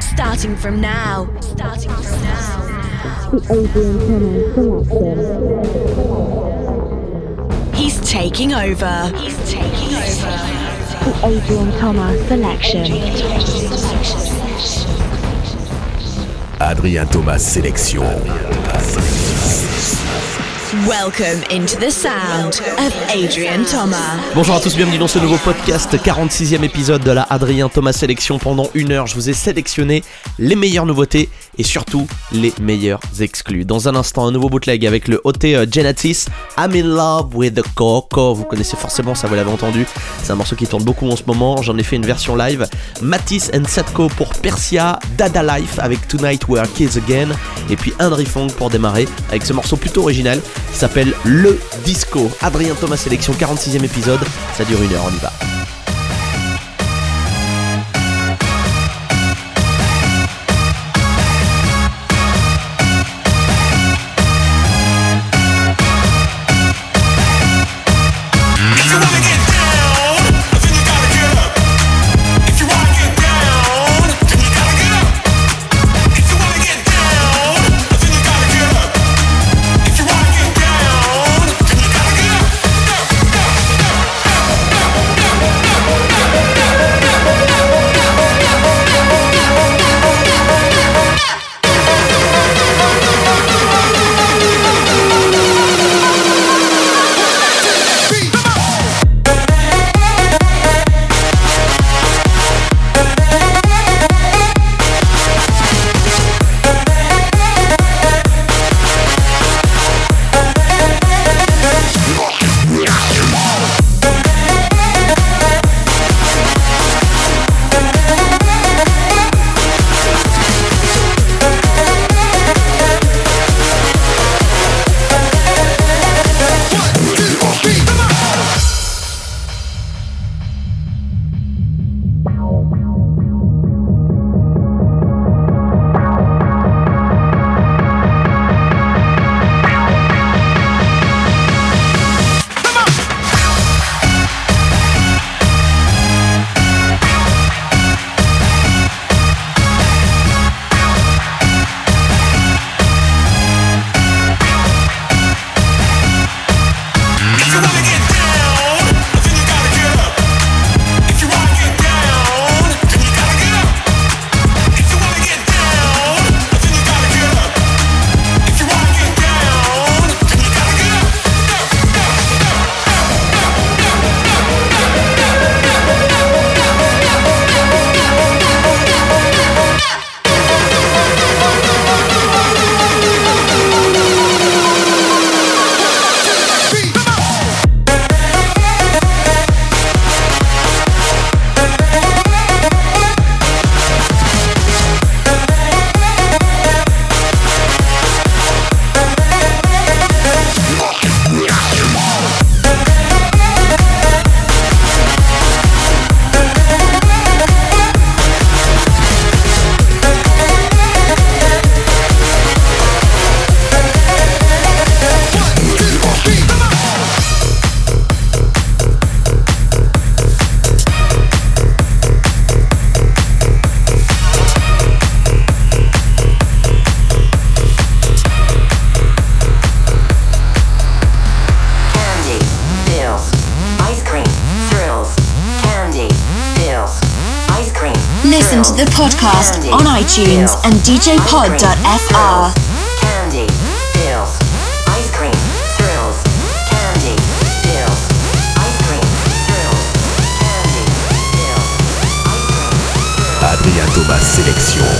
Starting from now. Starting from now. The Adrian Thomas selection. He's taking over. He's taking over. The Adrian Thomas selection. Adrien Thomas sélection. Welcome into the sound of Adrian Thomas. Bonjour à tous, bienvenue dans ce nouveau podcast, 46e épisode de la Adrien Thomas Sélection. Pendant une heure, je vous ai sélectionné les meilleures nouveautés et surtout les meilleurs exclus. Dans un instant, un nouveau bootleg avec le OT euh, Genesis, I'm in love with the Coco. Vous connaissez forcément ça, vous l'avez entendu. C'est un morceau qui tourne beaucoup en ce moment. J'en ai fait une version live. Matisse and Satko pour Persia, Dada Life avec Tonight We Are Kids Again. Et puis Henry Fong pour démarrer avec ce morceau plutôt original s'appelle Le Disco. Adrien Thomas Sélection, 46e épisode. Ça dure une heure, on y va. Podcast candy, on iTunes pills, and ice cream, djpod.fr. thrills, Candy, pills, ice cream, thrills, candy, pills, ice cream, thrills, candy, pills, ice cream, thrills. Adrien Thomas sélection.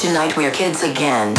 Tonight we're kids again.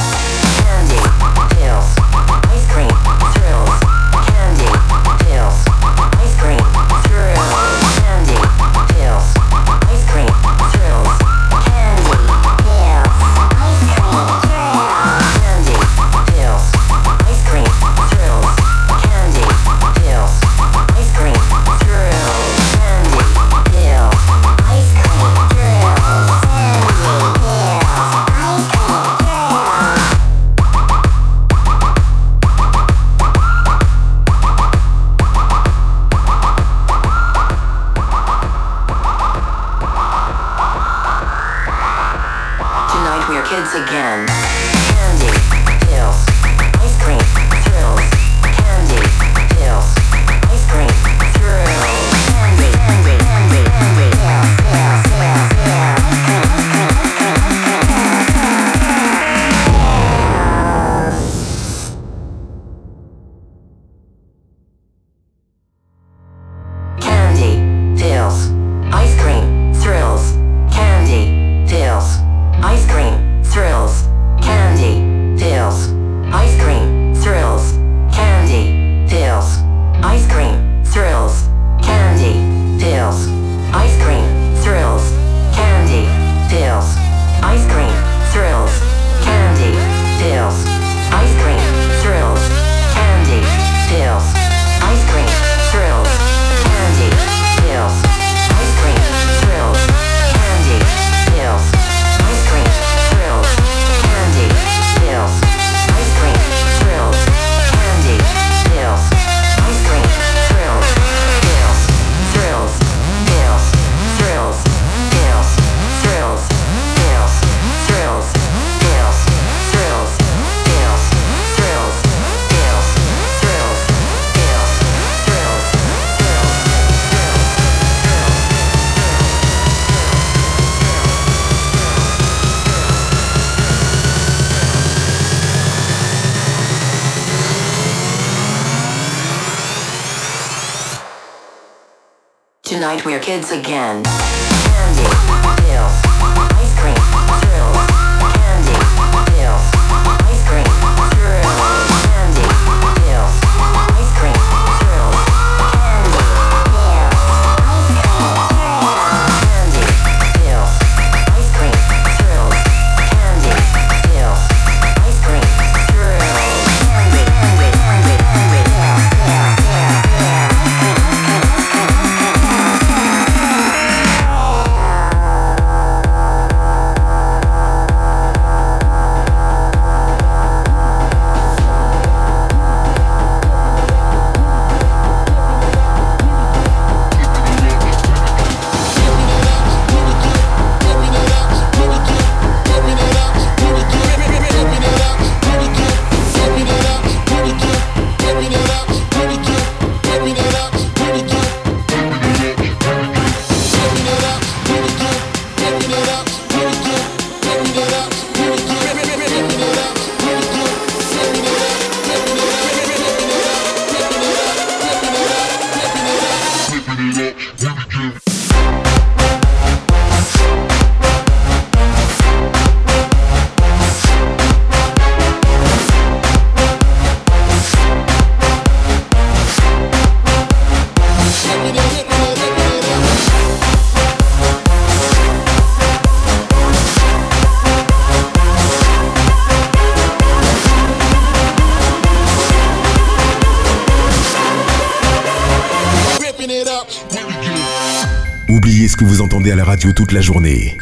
Toute la journée.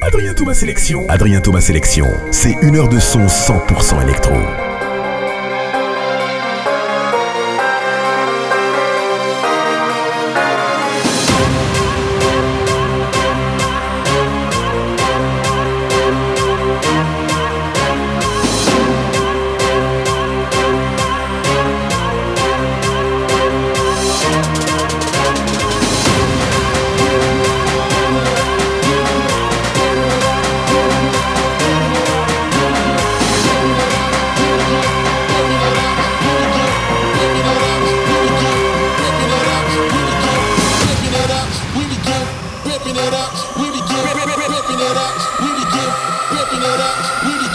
Adrien Thomas Sélection. Adrien Thomas Sélection. C'est une heure de son 100% électro. The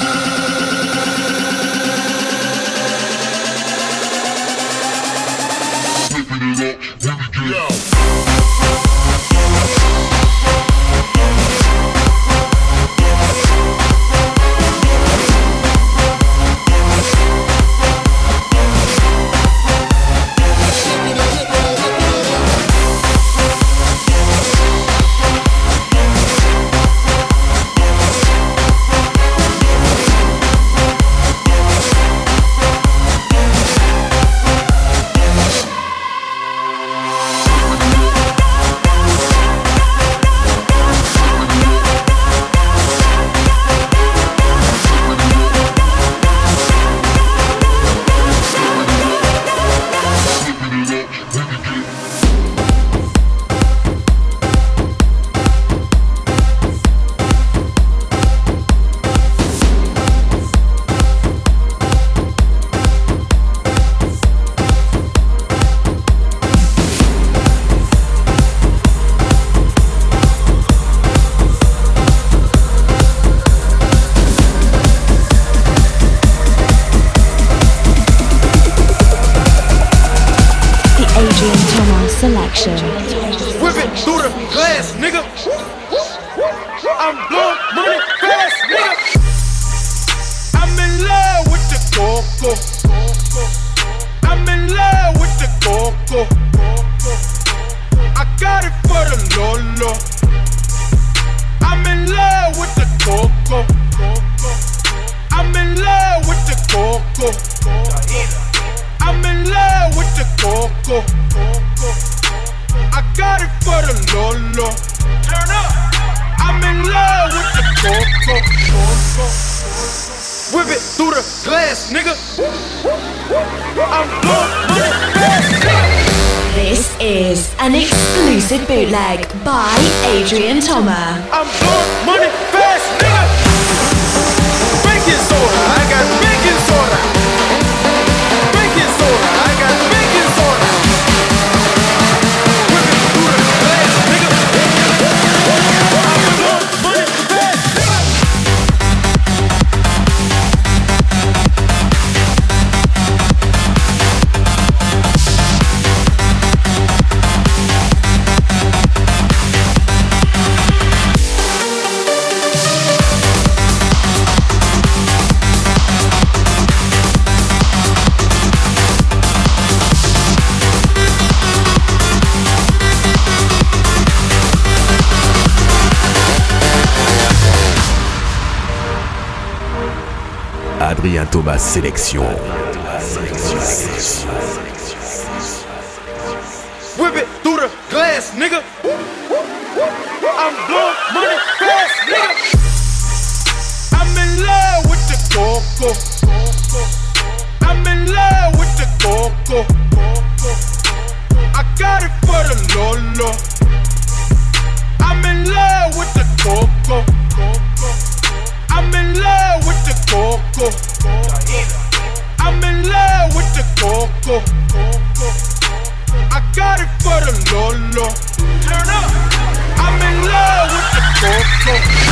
for the Lolo. Turn up. I'm in love with the coco. Whip it through the glass, nigga. I'm blowing money fast, nigga. This is an exclusive bootleg by Adrian Thomas. I'm blowing money fast, nigga. Baking soda, I got Adrien Thomas Sélection. go. I got it for the Lolo. Turn up. I'm in love with the Coco.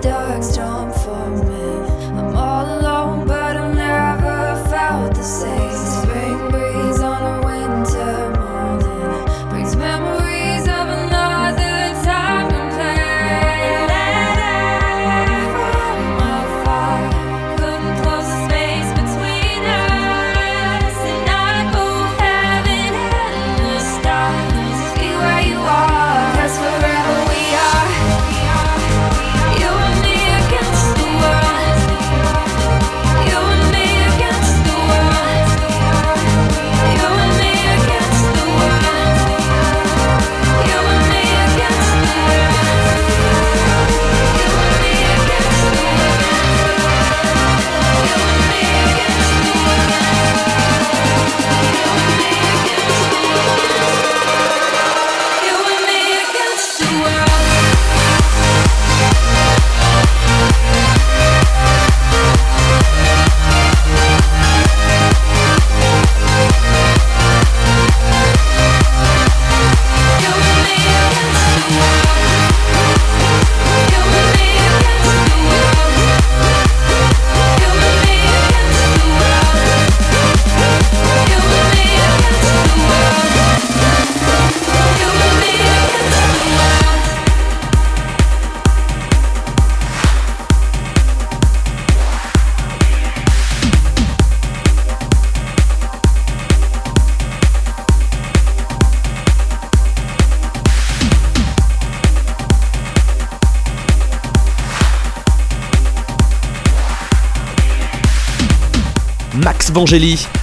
dark storm forming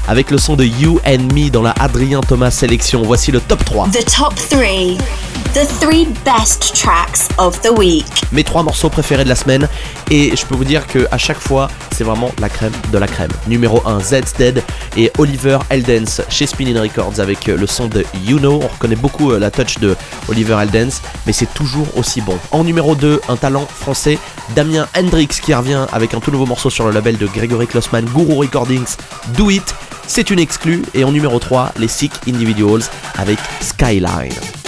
Avec le son de You and Me dans la Adrien Thomas sélection. Voici le top 3. The top three. The three best tracks of the week. Mes trois morceaux préférés de la semaine et je peux vous dire que à chaque fois c'est vraiment la crème de la crème. Numéro 1 Zed's Dead et Oliver Eldens chez Spinning Records avec euh, le son de You Know. On reconnaît beaucoup euh, la touch de Oliver Eldens mais c'est toujours aussi bon. En numéro 2 un talent français Damien Hendrix qui revient avec un tout nouveau morceau sur le label de Gregory Klossman Guru Recordings Do It. C'est une exclue et en numéro 3 les Sick Individuals avec Skyline.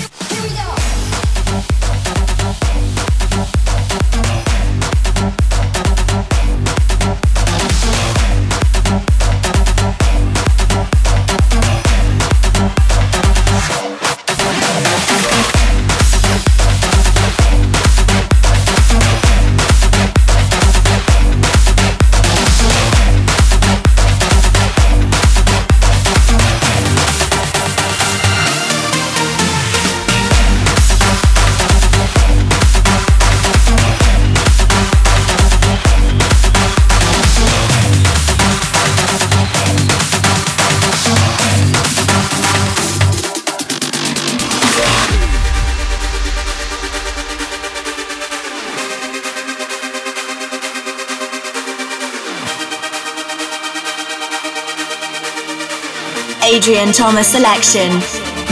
Thomas selection.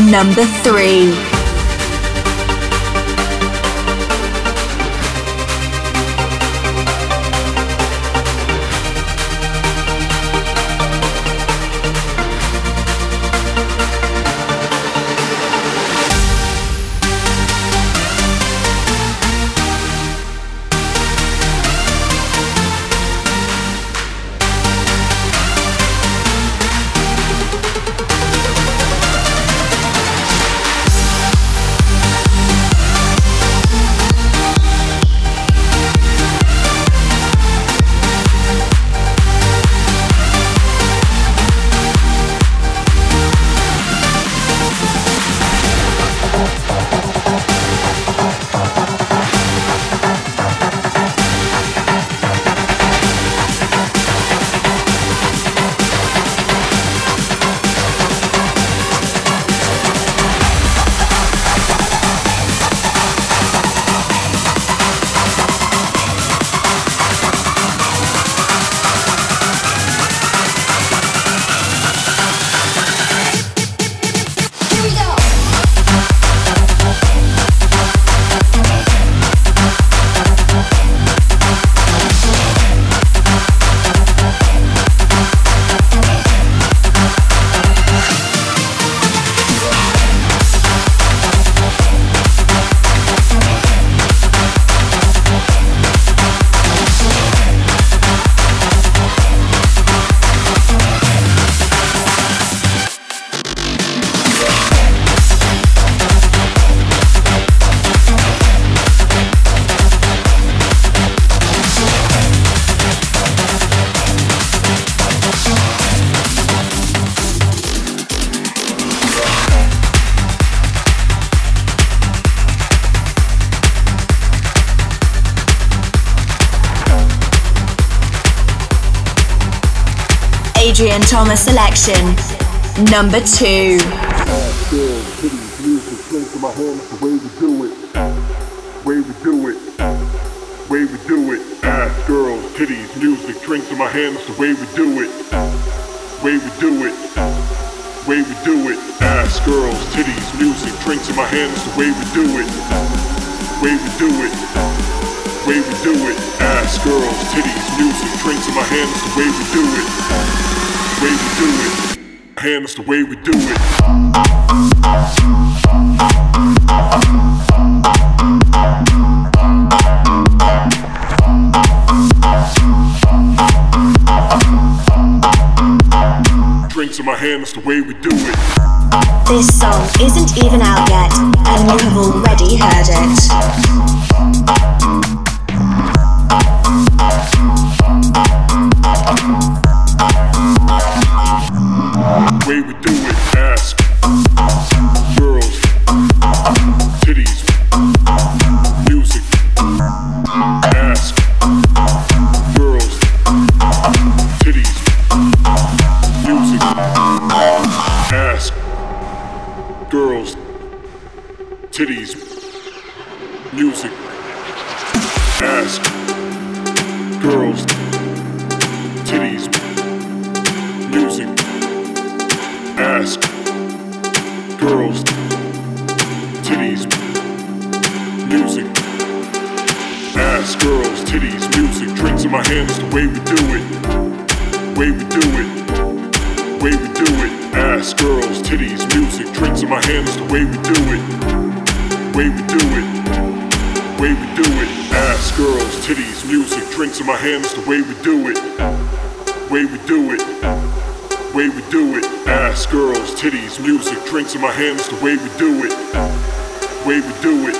Number three. Adrian Thomas selection. Number two. way we do it. Ass, girls, titties, music, drinks in my hand, that's the way we do it. Way we do it. Way we do it. Ass, girls, titties, music, drinks in my hand, that's the way we do it. Way we do it. Way we do it. Ass, girls, titties, music, drinks in my hand, that's the way we do it. Way we do it. That's the way we do it. Drinks in my hand, that's the way we do it. This song isn't even out yet, and you have already heard it. Drinks in my hands, the way we do it, way we do it, way we do it, ass, girls, titties, music, drinks in my hands, the way we do it, way we do it,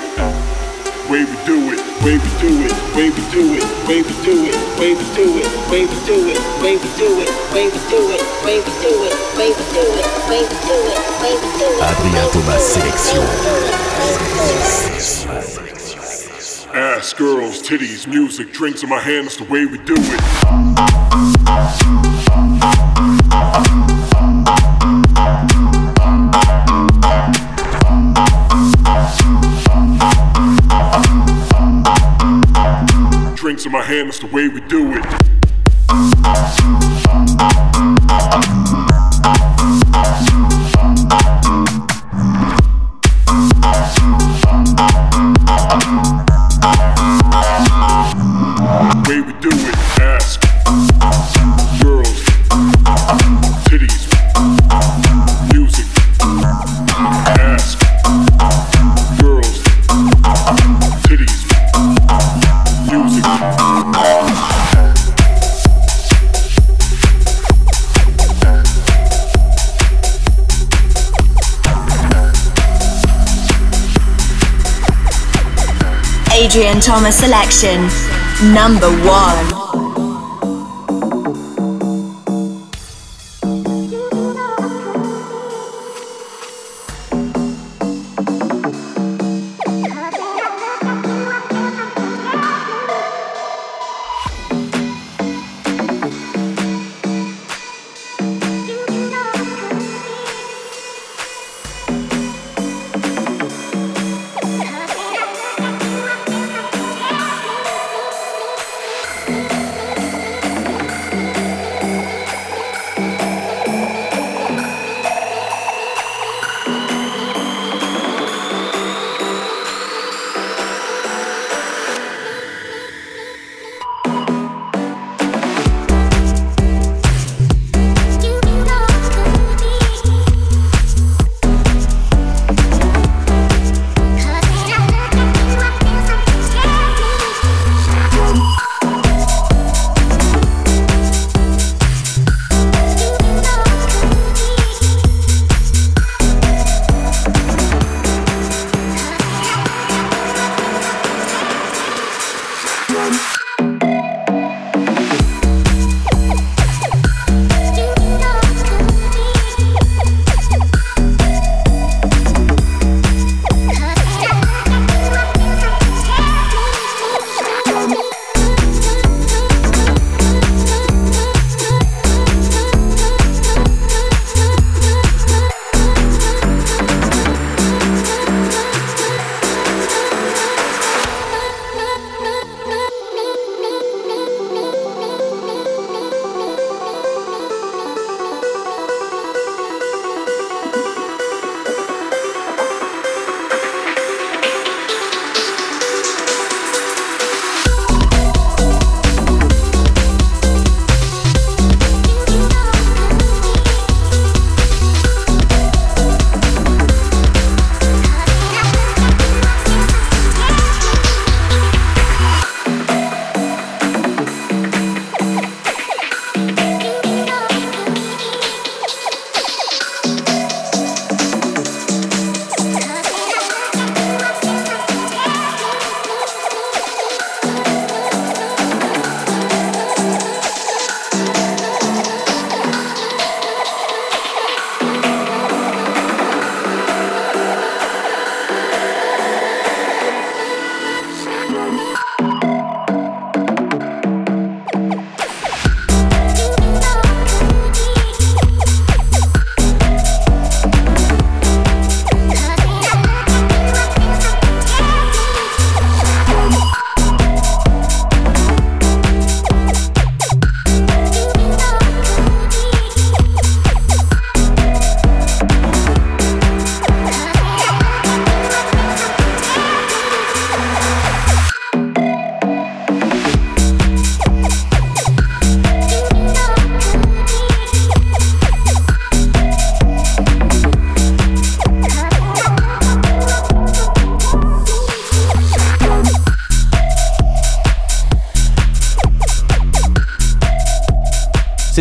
way we do it, way we do it, way we do it, way we do it, way we do it, way we do it, way we do it, way we do it, way we do it, way we do it, way we do it, way we do it. Adrien Thomas Sélection. Ass, girls, titties, music, drinks in my hands, the way we do it. Drinks in my hands, the way we do it. Adrian Thomas selection. Number one.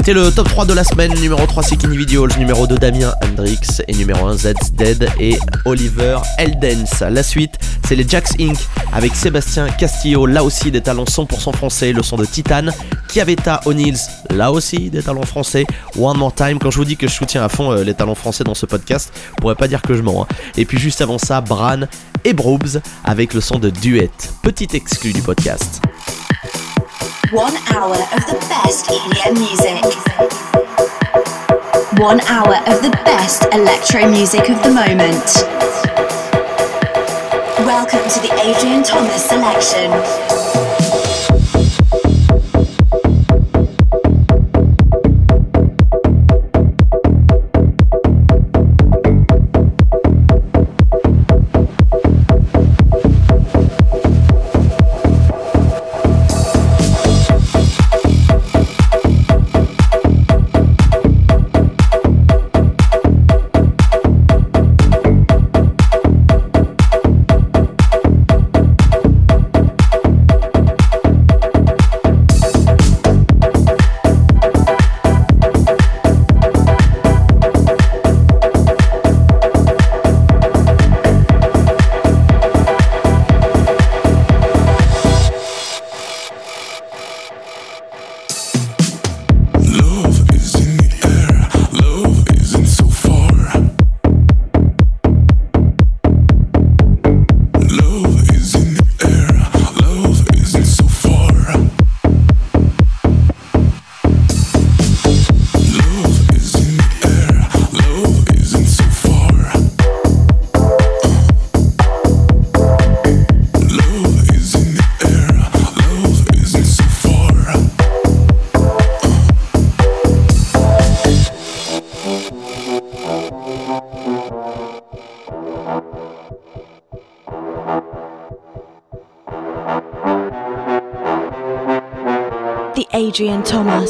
C'était le top 3 de la semaine. Numéro 3 c'est Individuals, numéro 2 Damien Hendrix et numéro 1 Zed's Dead et Oliver Eldens. La suite c'est les Jacks Inc. avec Sébastien Castillo, là aussi des talents 100% français, le son de Titan. Chiavetta O'Neills, là aussi des talents français. One More Time, quand je vous dis que je soutiens à fond euh, les talents français dans ce podcast, vous pourrez pas dire que je mens. hein. Et puis juste avant ça, Bran et Broobs avec le son de Duet. Petit exclu du podcast. One hour of the best EDM music. One hour of the best electro music of the moment. Welcome to the Adrian Thomas selection.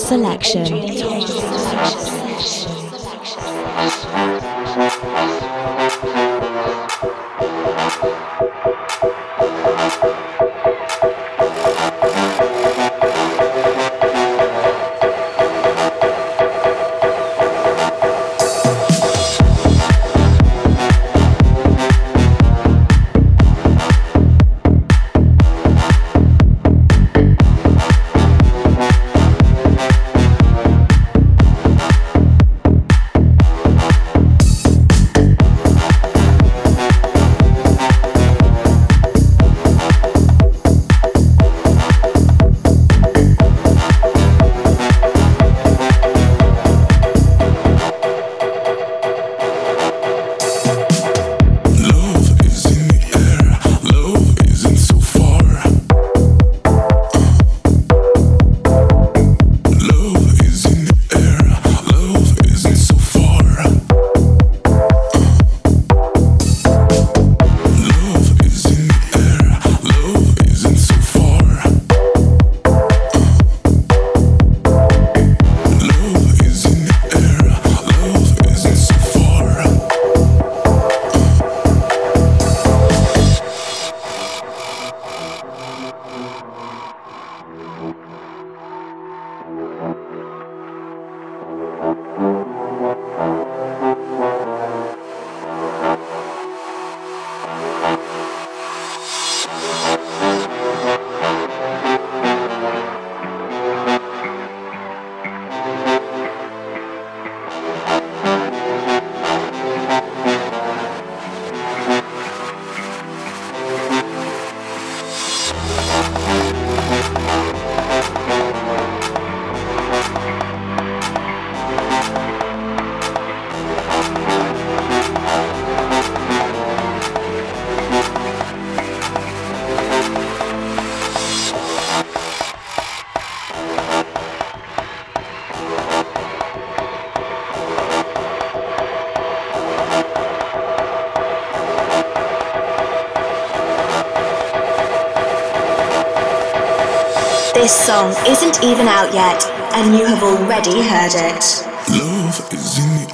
Selection. This song isn't even out yet, and you have already heard it. Love is in the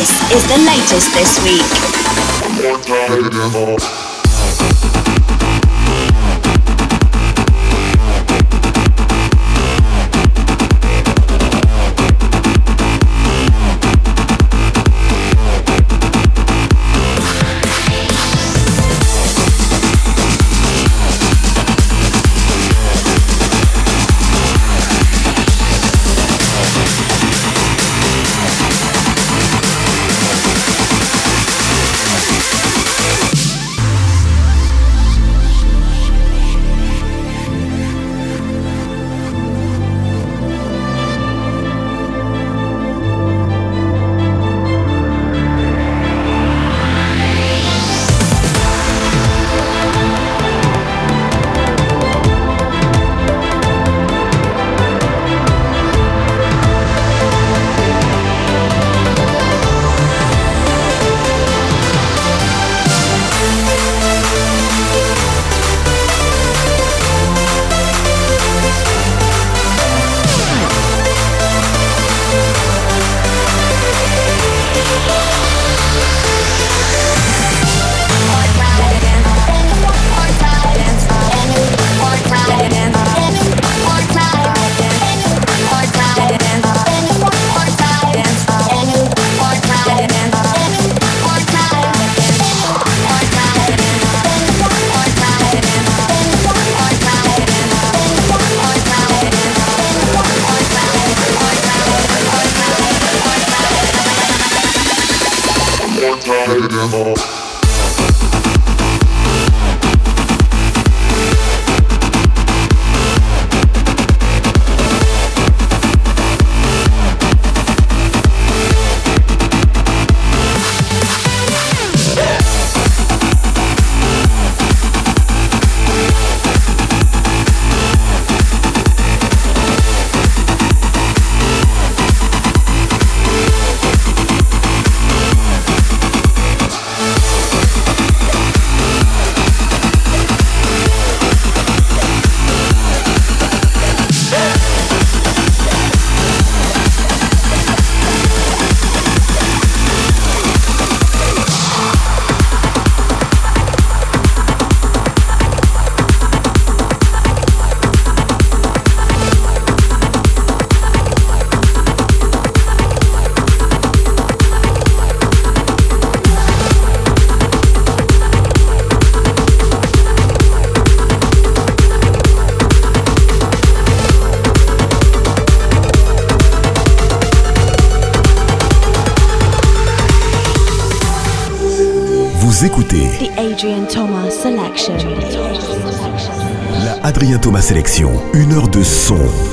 This is the latest this week. Une heure de son.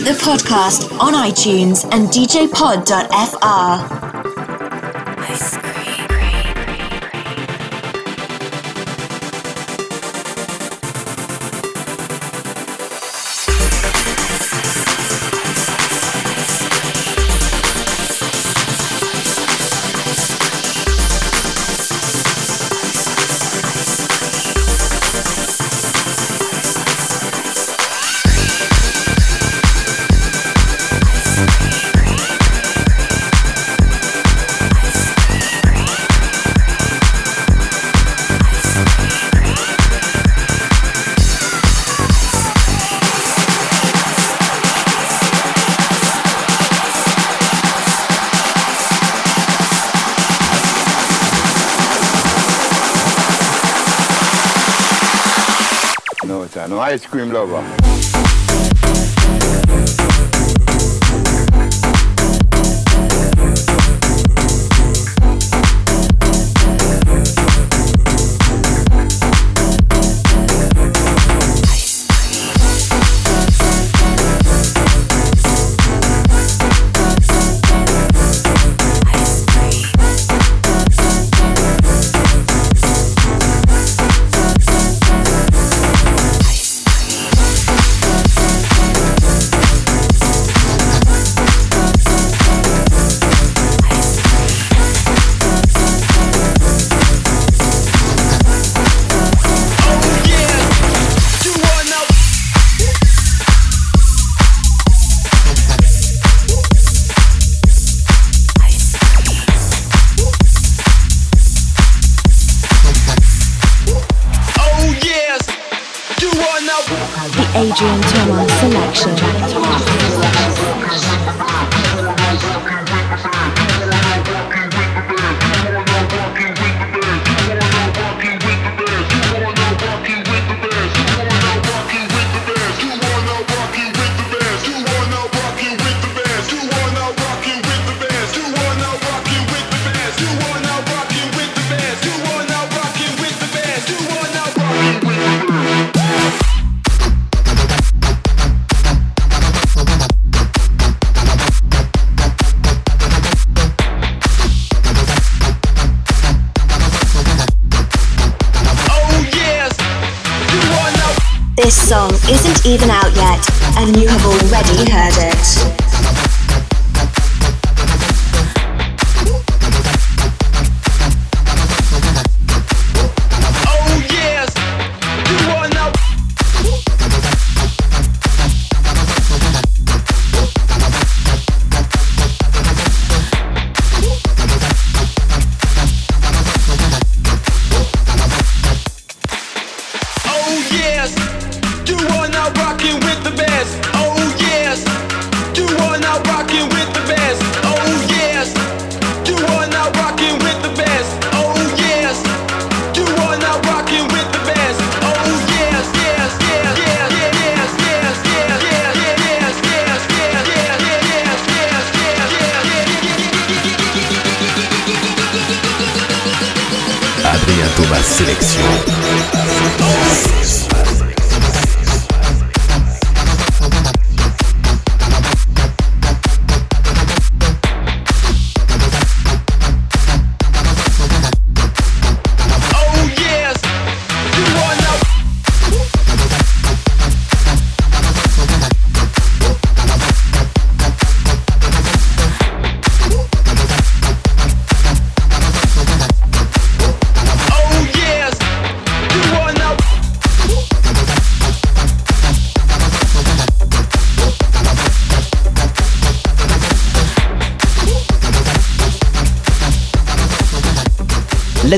The podcast on iTunes and djpod.fr.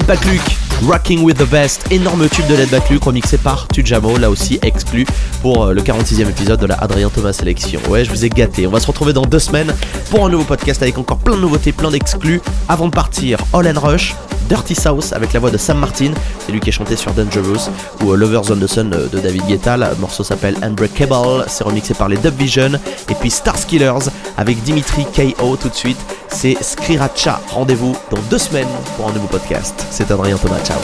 Led Luke, Rocking with the Best, énorme tube de Led Luke remixé par Tujamo, là aussi exclu pour euh, le 46e épisode de la Adrien Thomas Sélection. Ouais, je vous ai gâté. On va se retrouver dans deux semaines pour un nouveau podcast avec encore plein de nouveautés, plein d'exclus. Avant de partir, All Rush, Dirty South avec la voix de Sam Martin, c'est lui qui est chanté sur Dangerous, ou euh, Lovers on the Sun euh, de David Guetta. Le morceau s'appelle Unbreakable, c'est remixé par les Dub Vision, et puis Stars Killers avec Dimitri KO tout de suite. C'est Skriracha. Rendez-vous dans deux semaines pour un nouveau podcast. C'est Adrien Thomas. Ciao.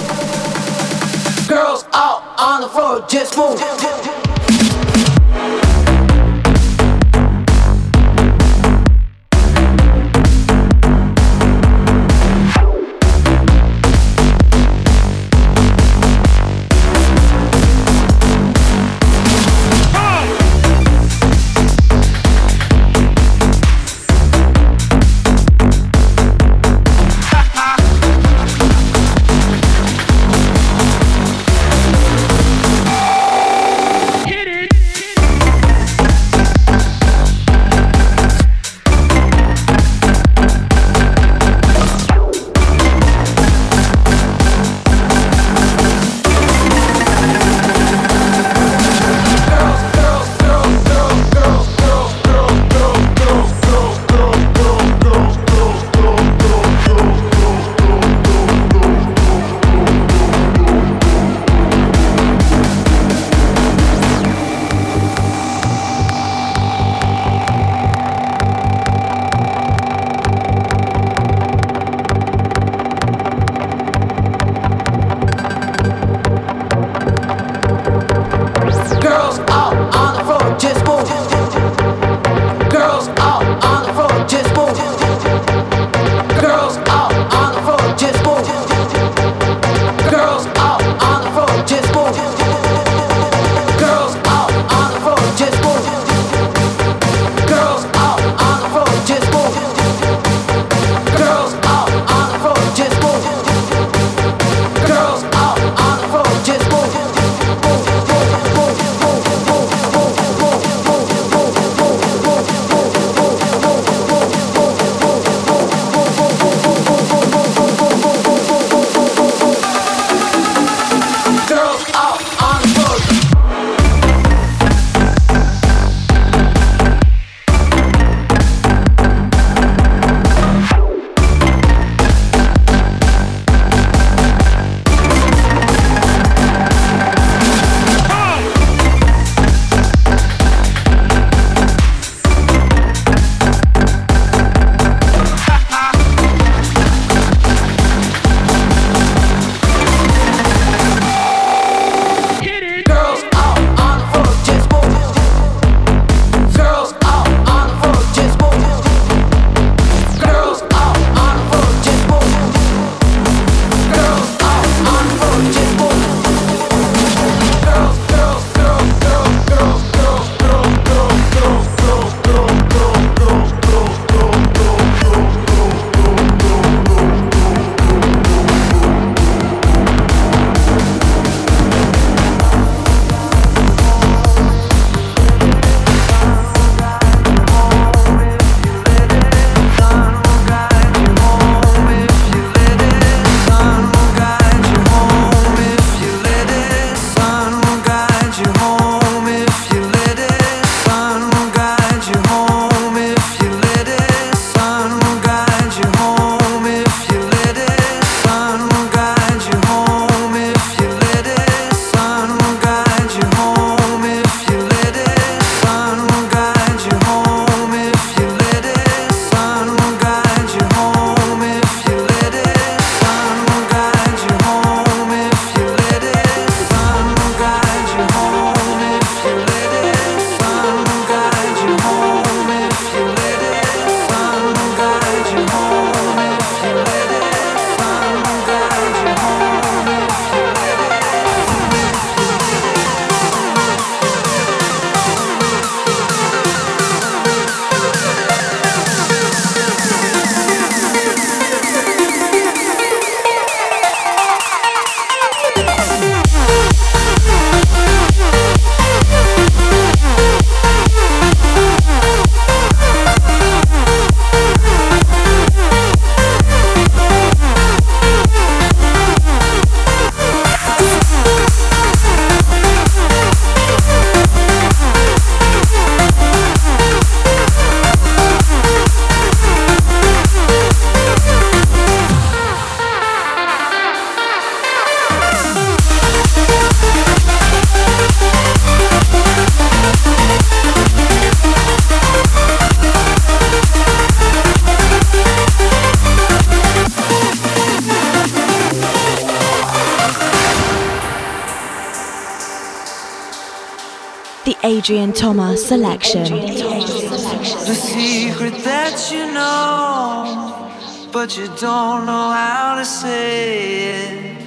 Adrian Thomas selection. The secret that you know, but you don't know how to say it.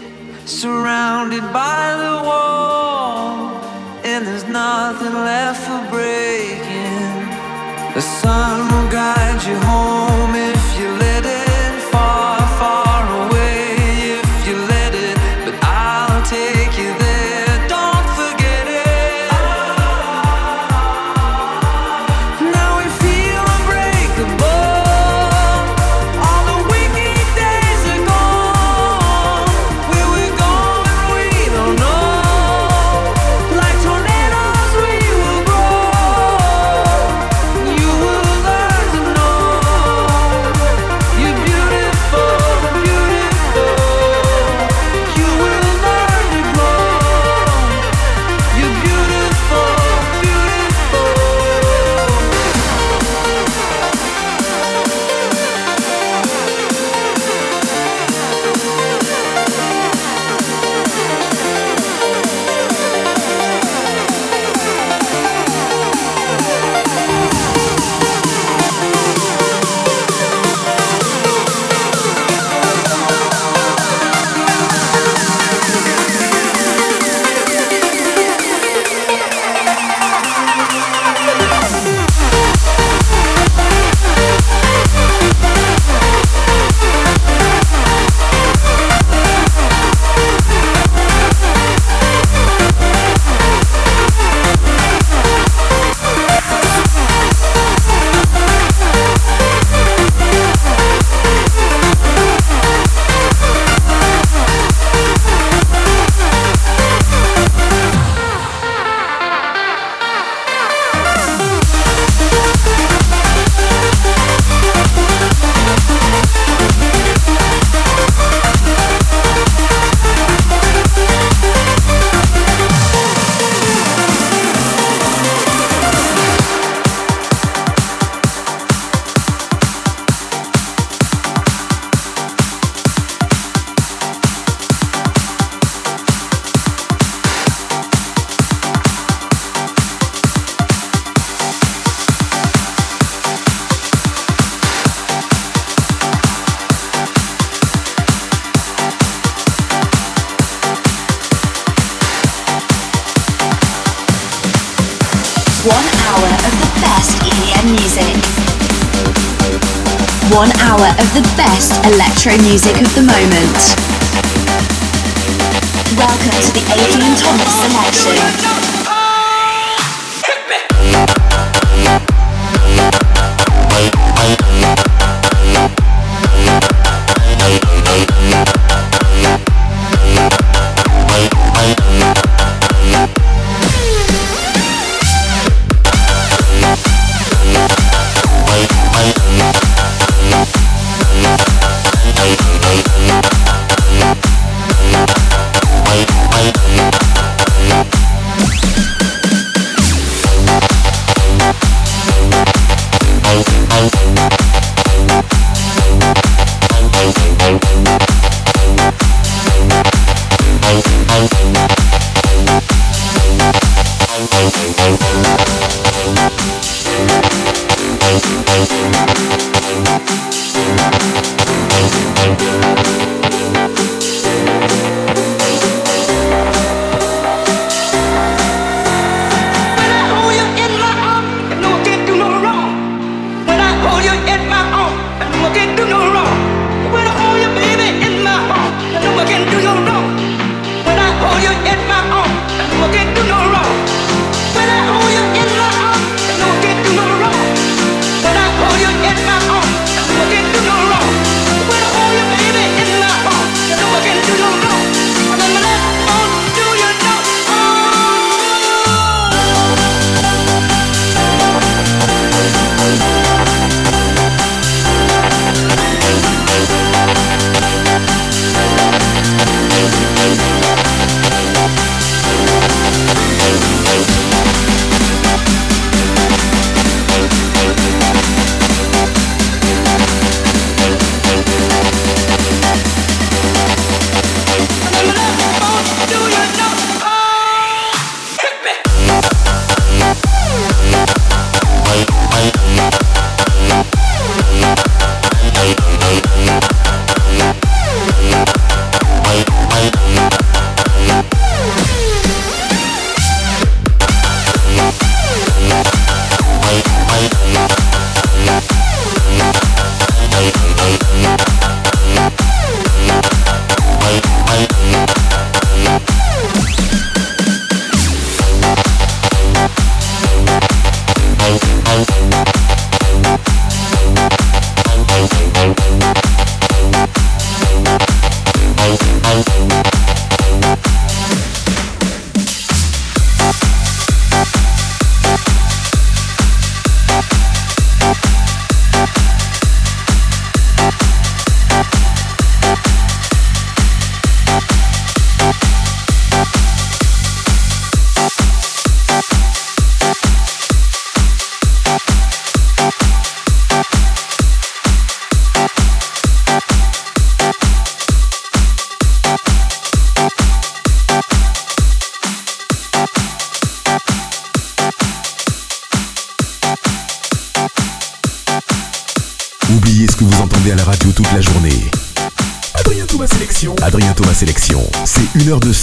Surrounded by the wall, and there's nothing left for breaking. The sun will guide you home One hour of the best EDM music. One hour of the best electro music of the moment. Welcome to the Adrian Thomas selection. de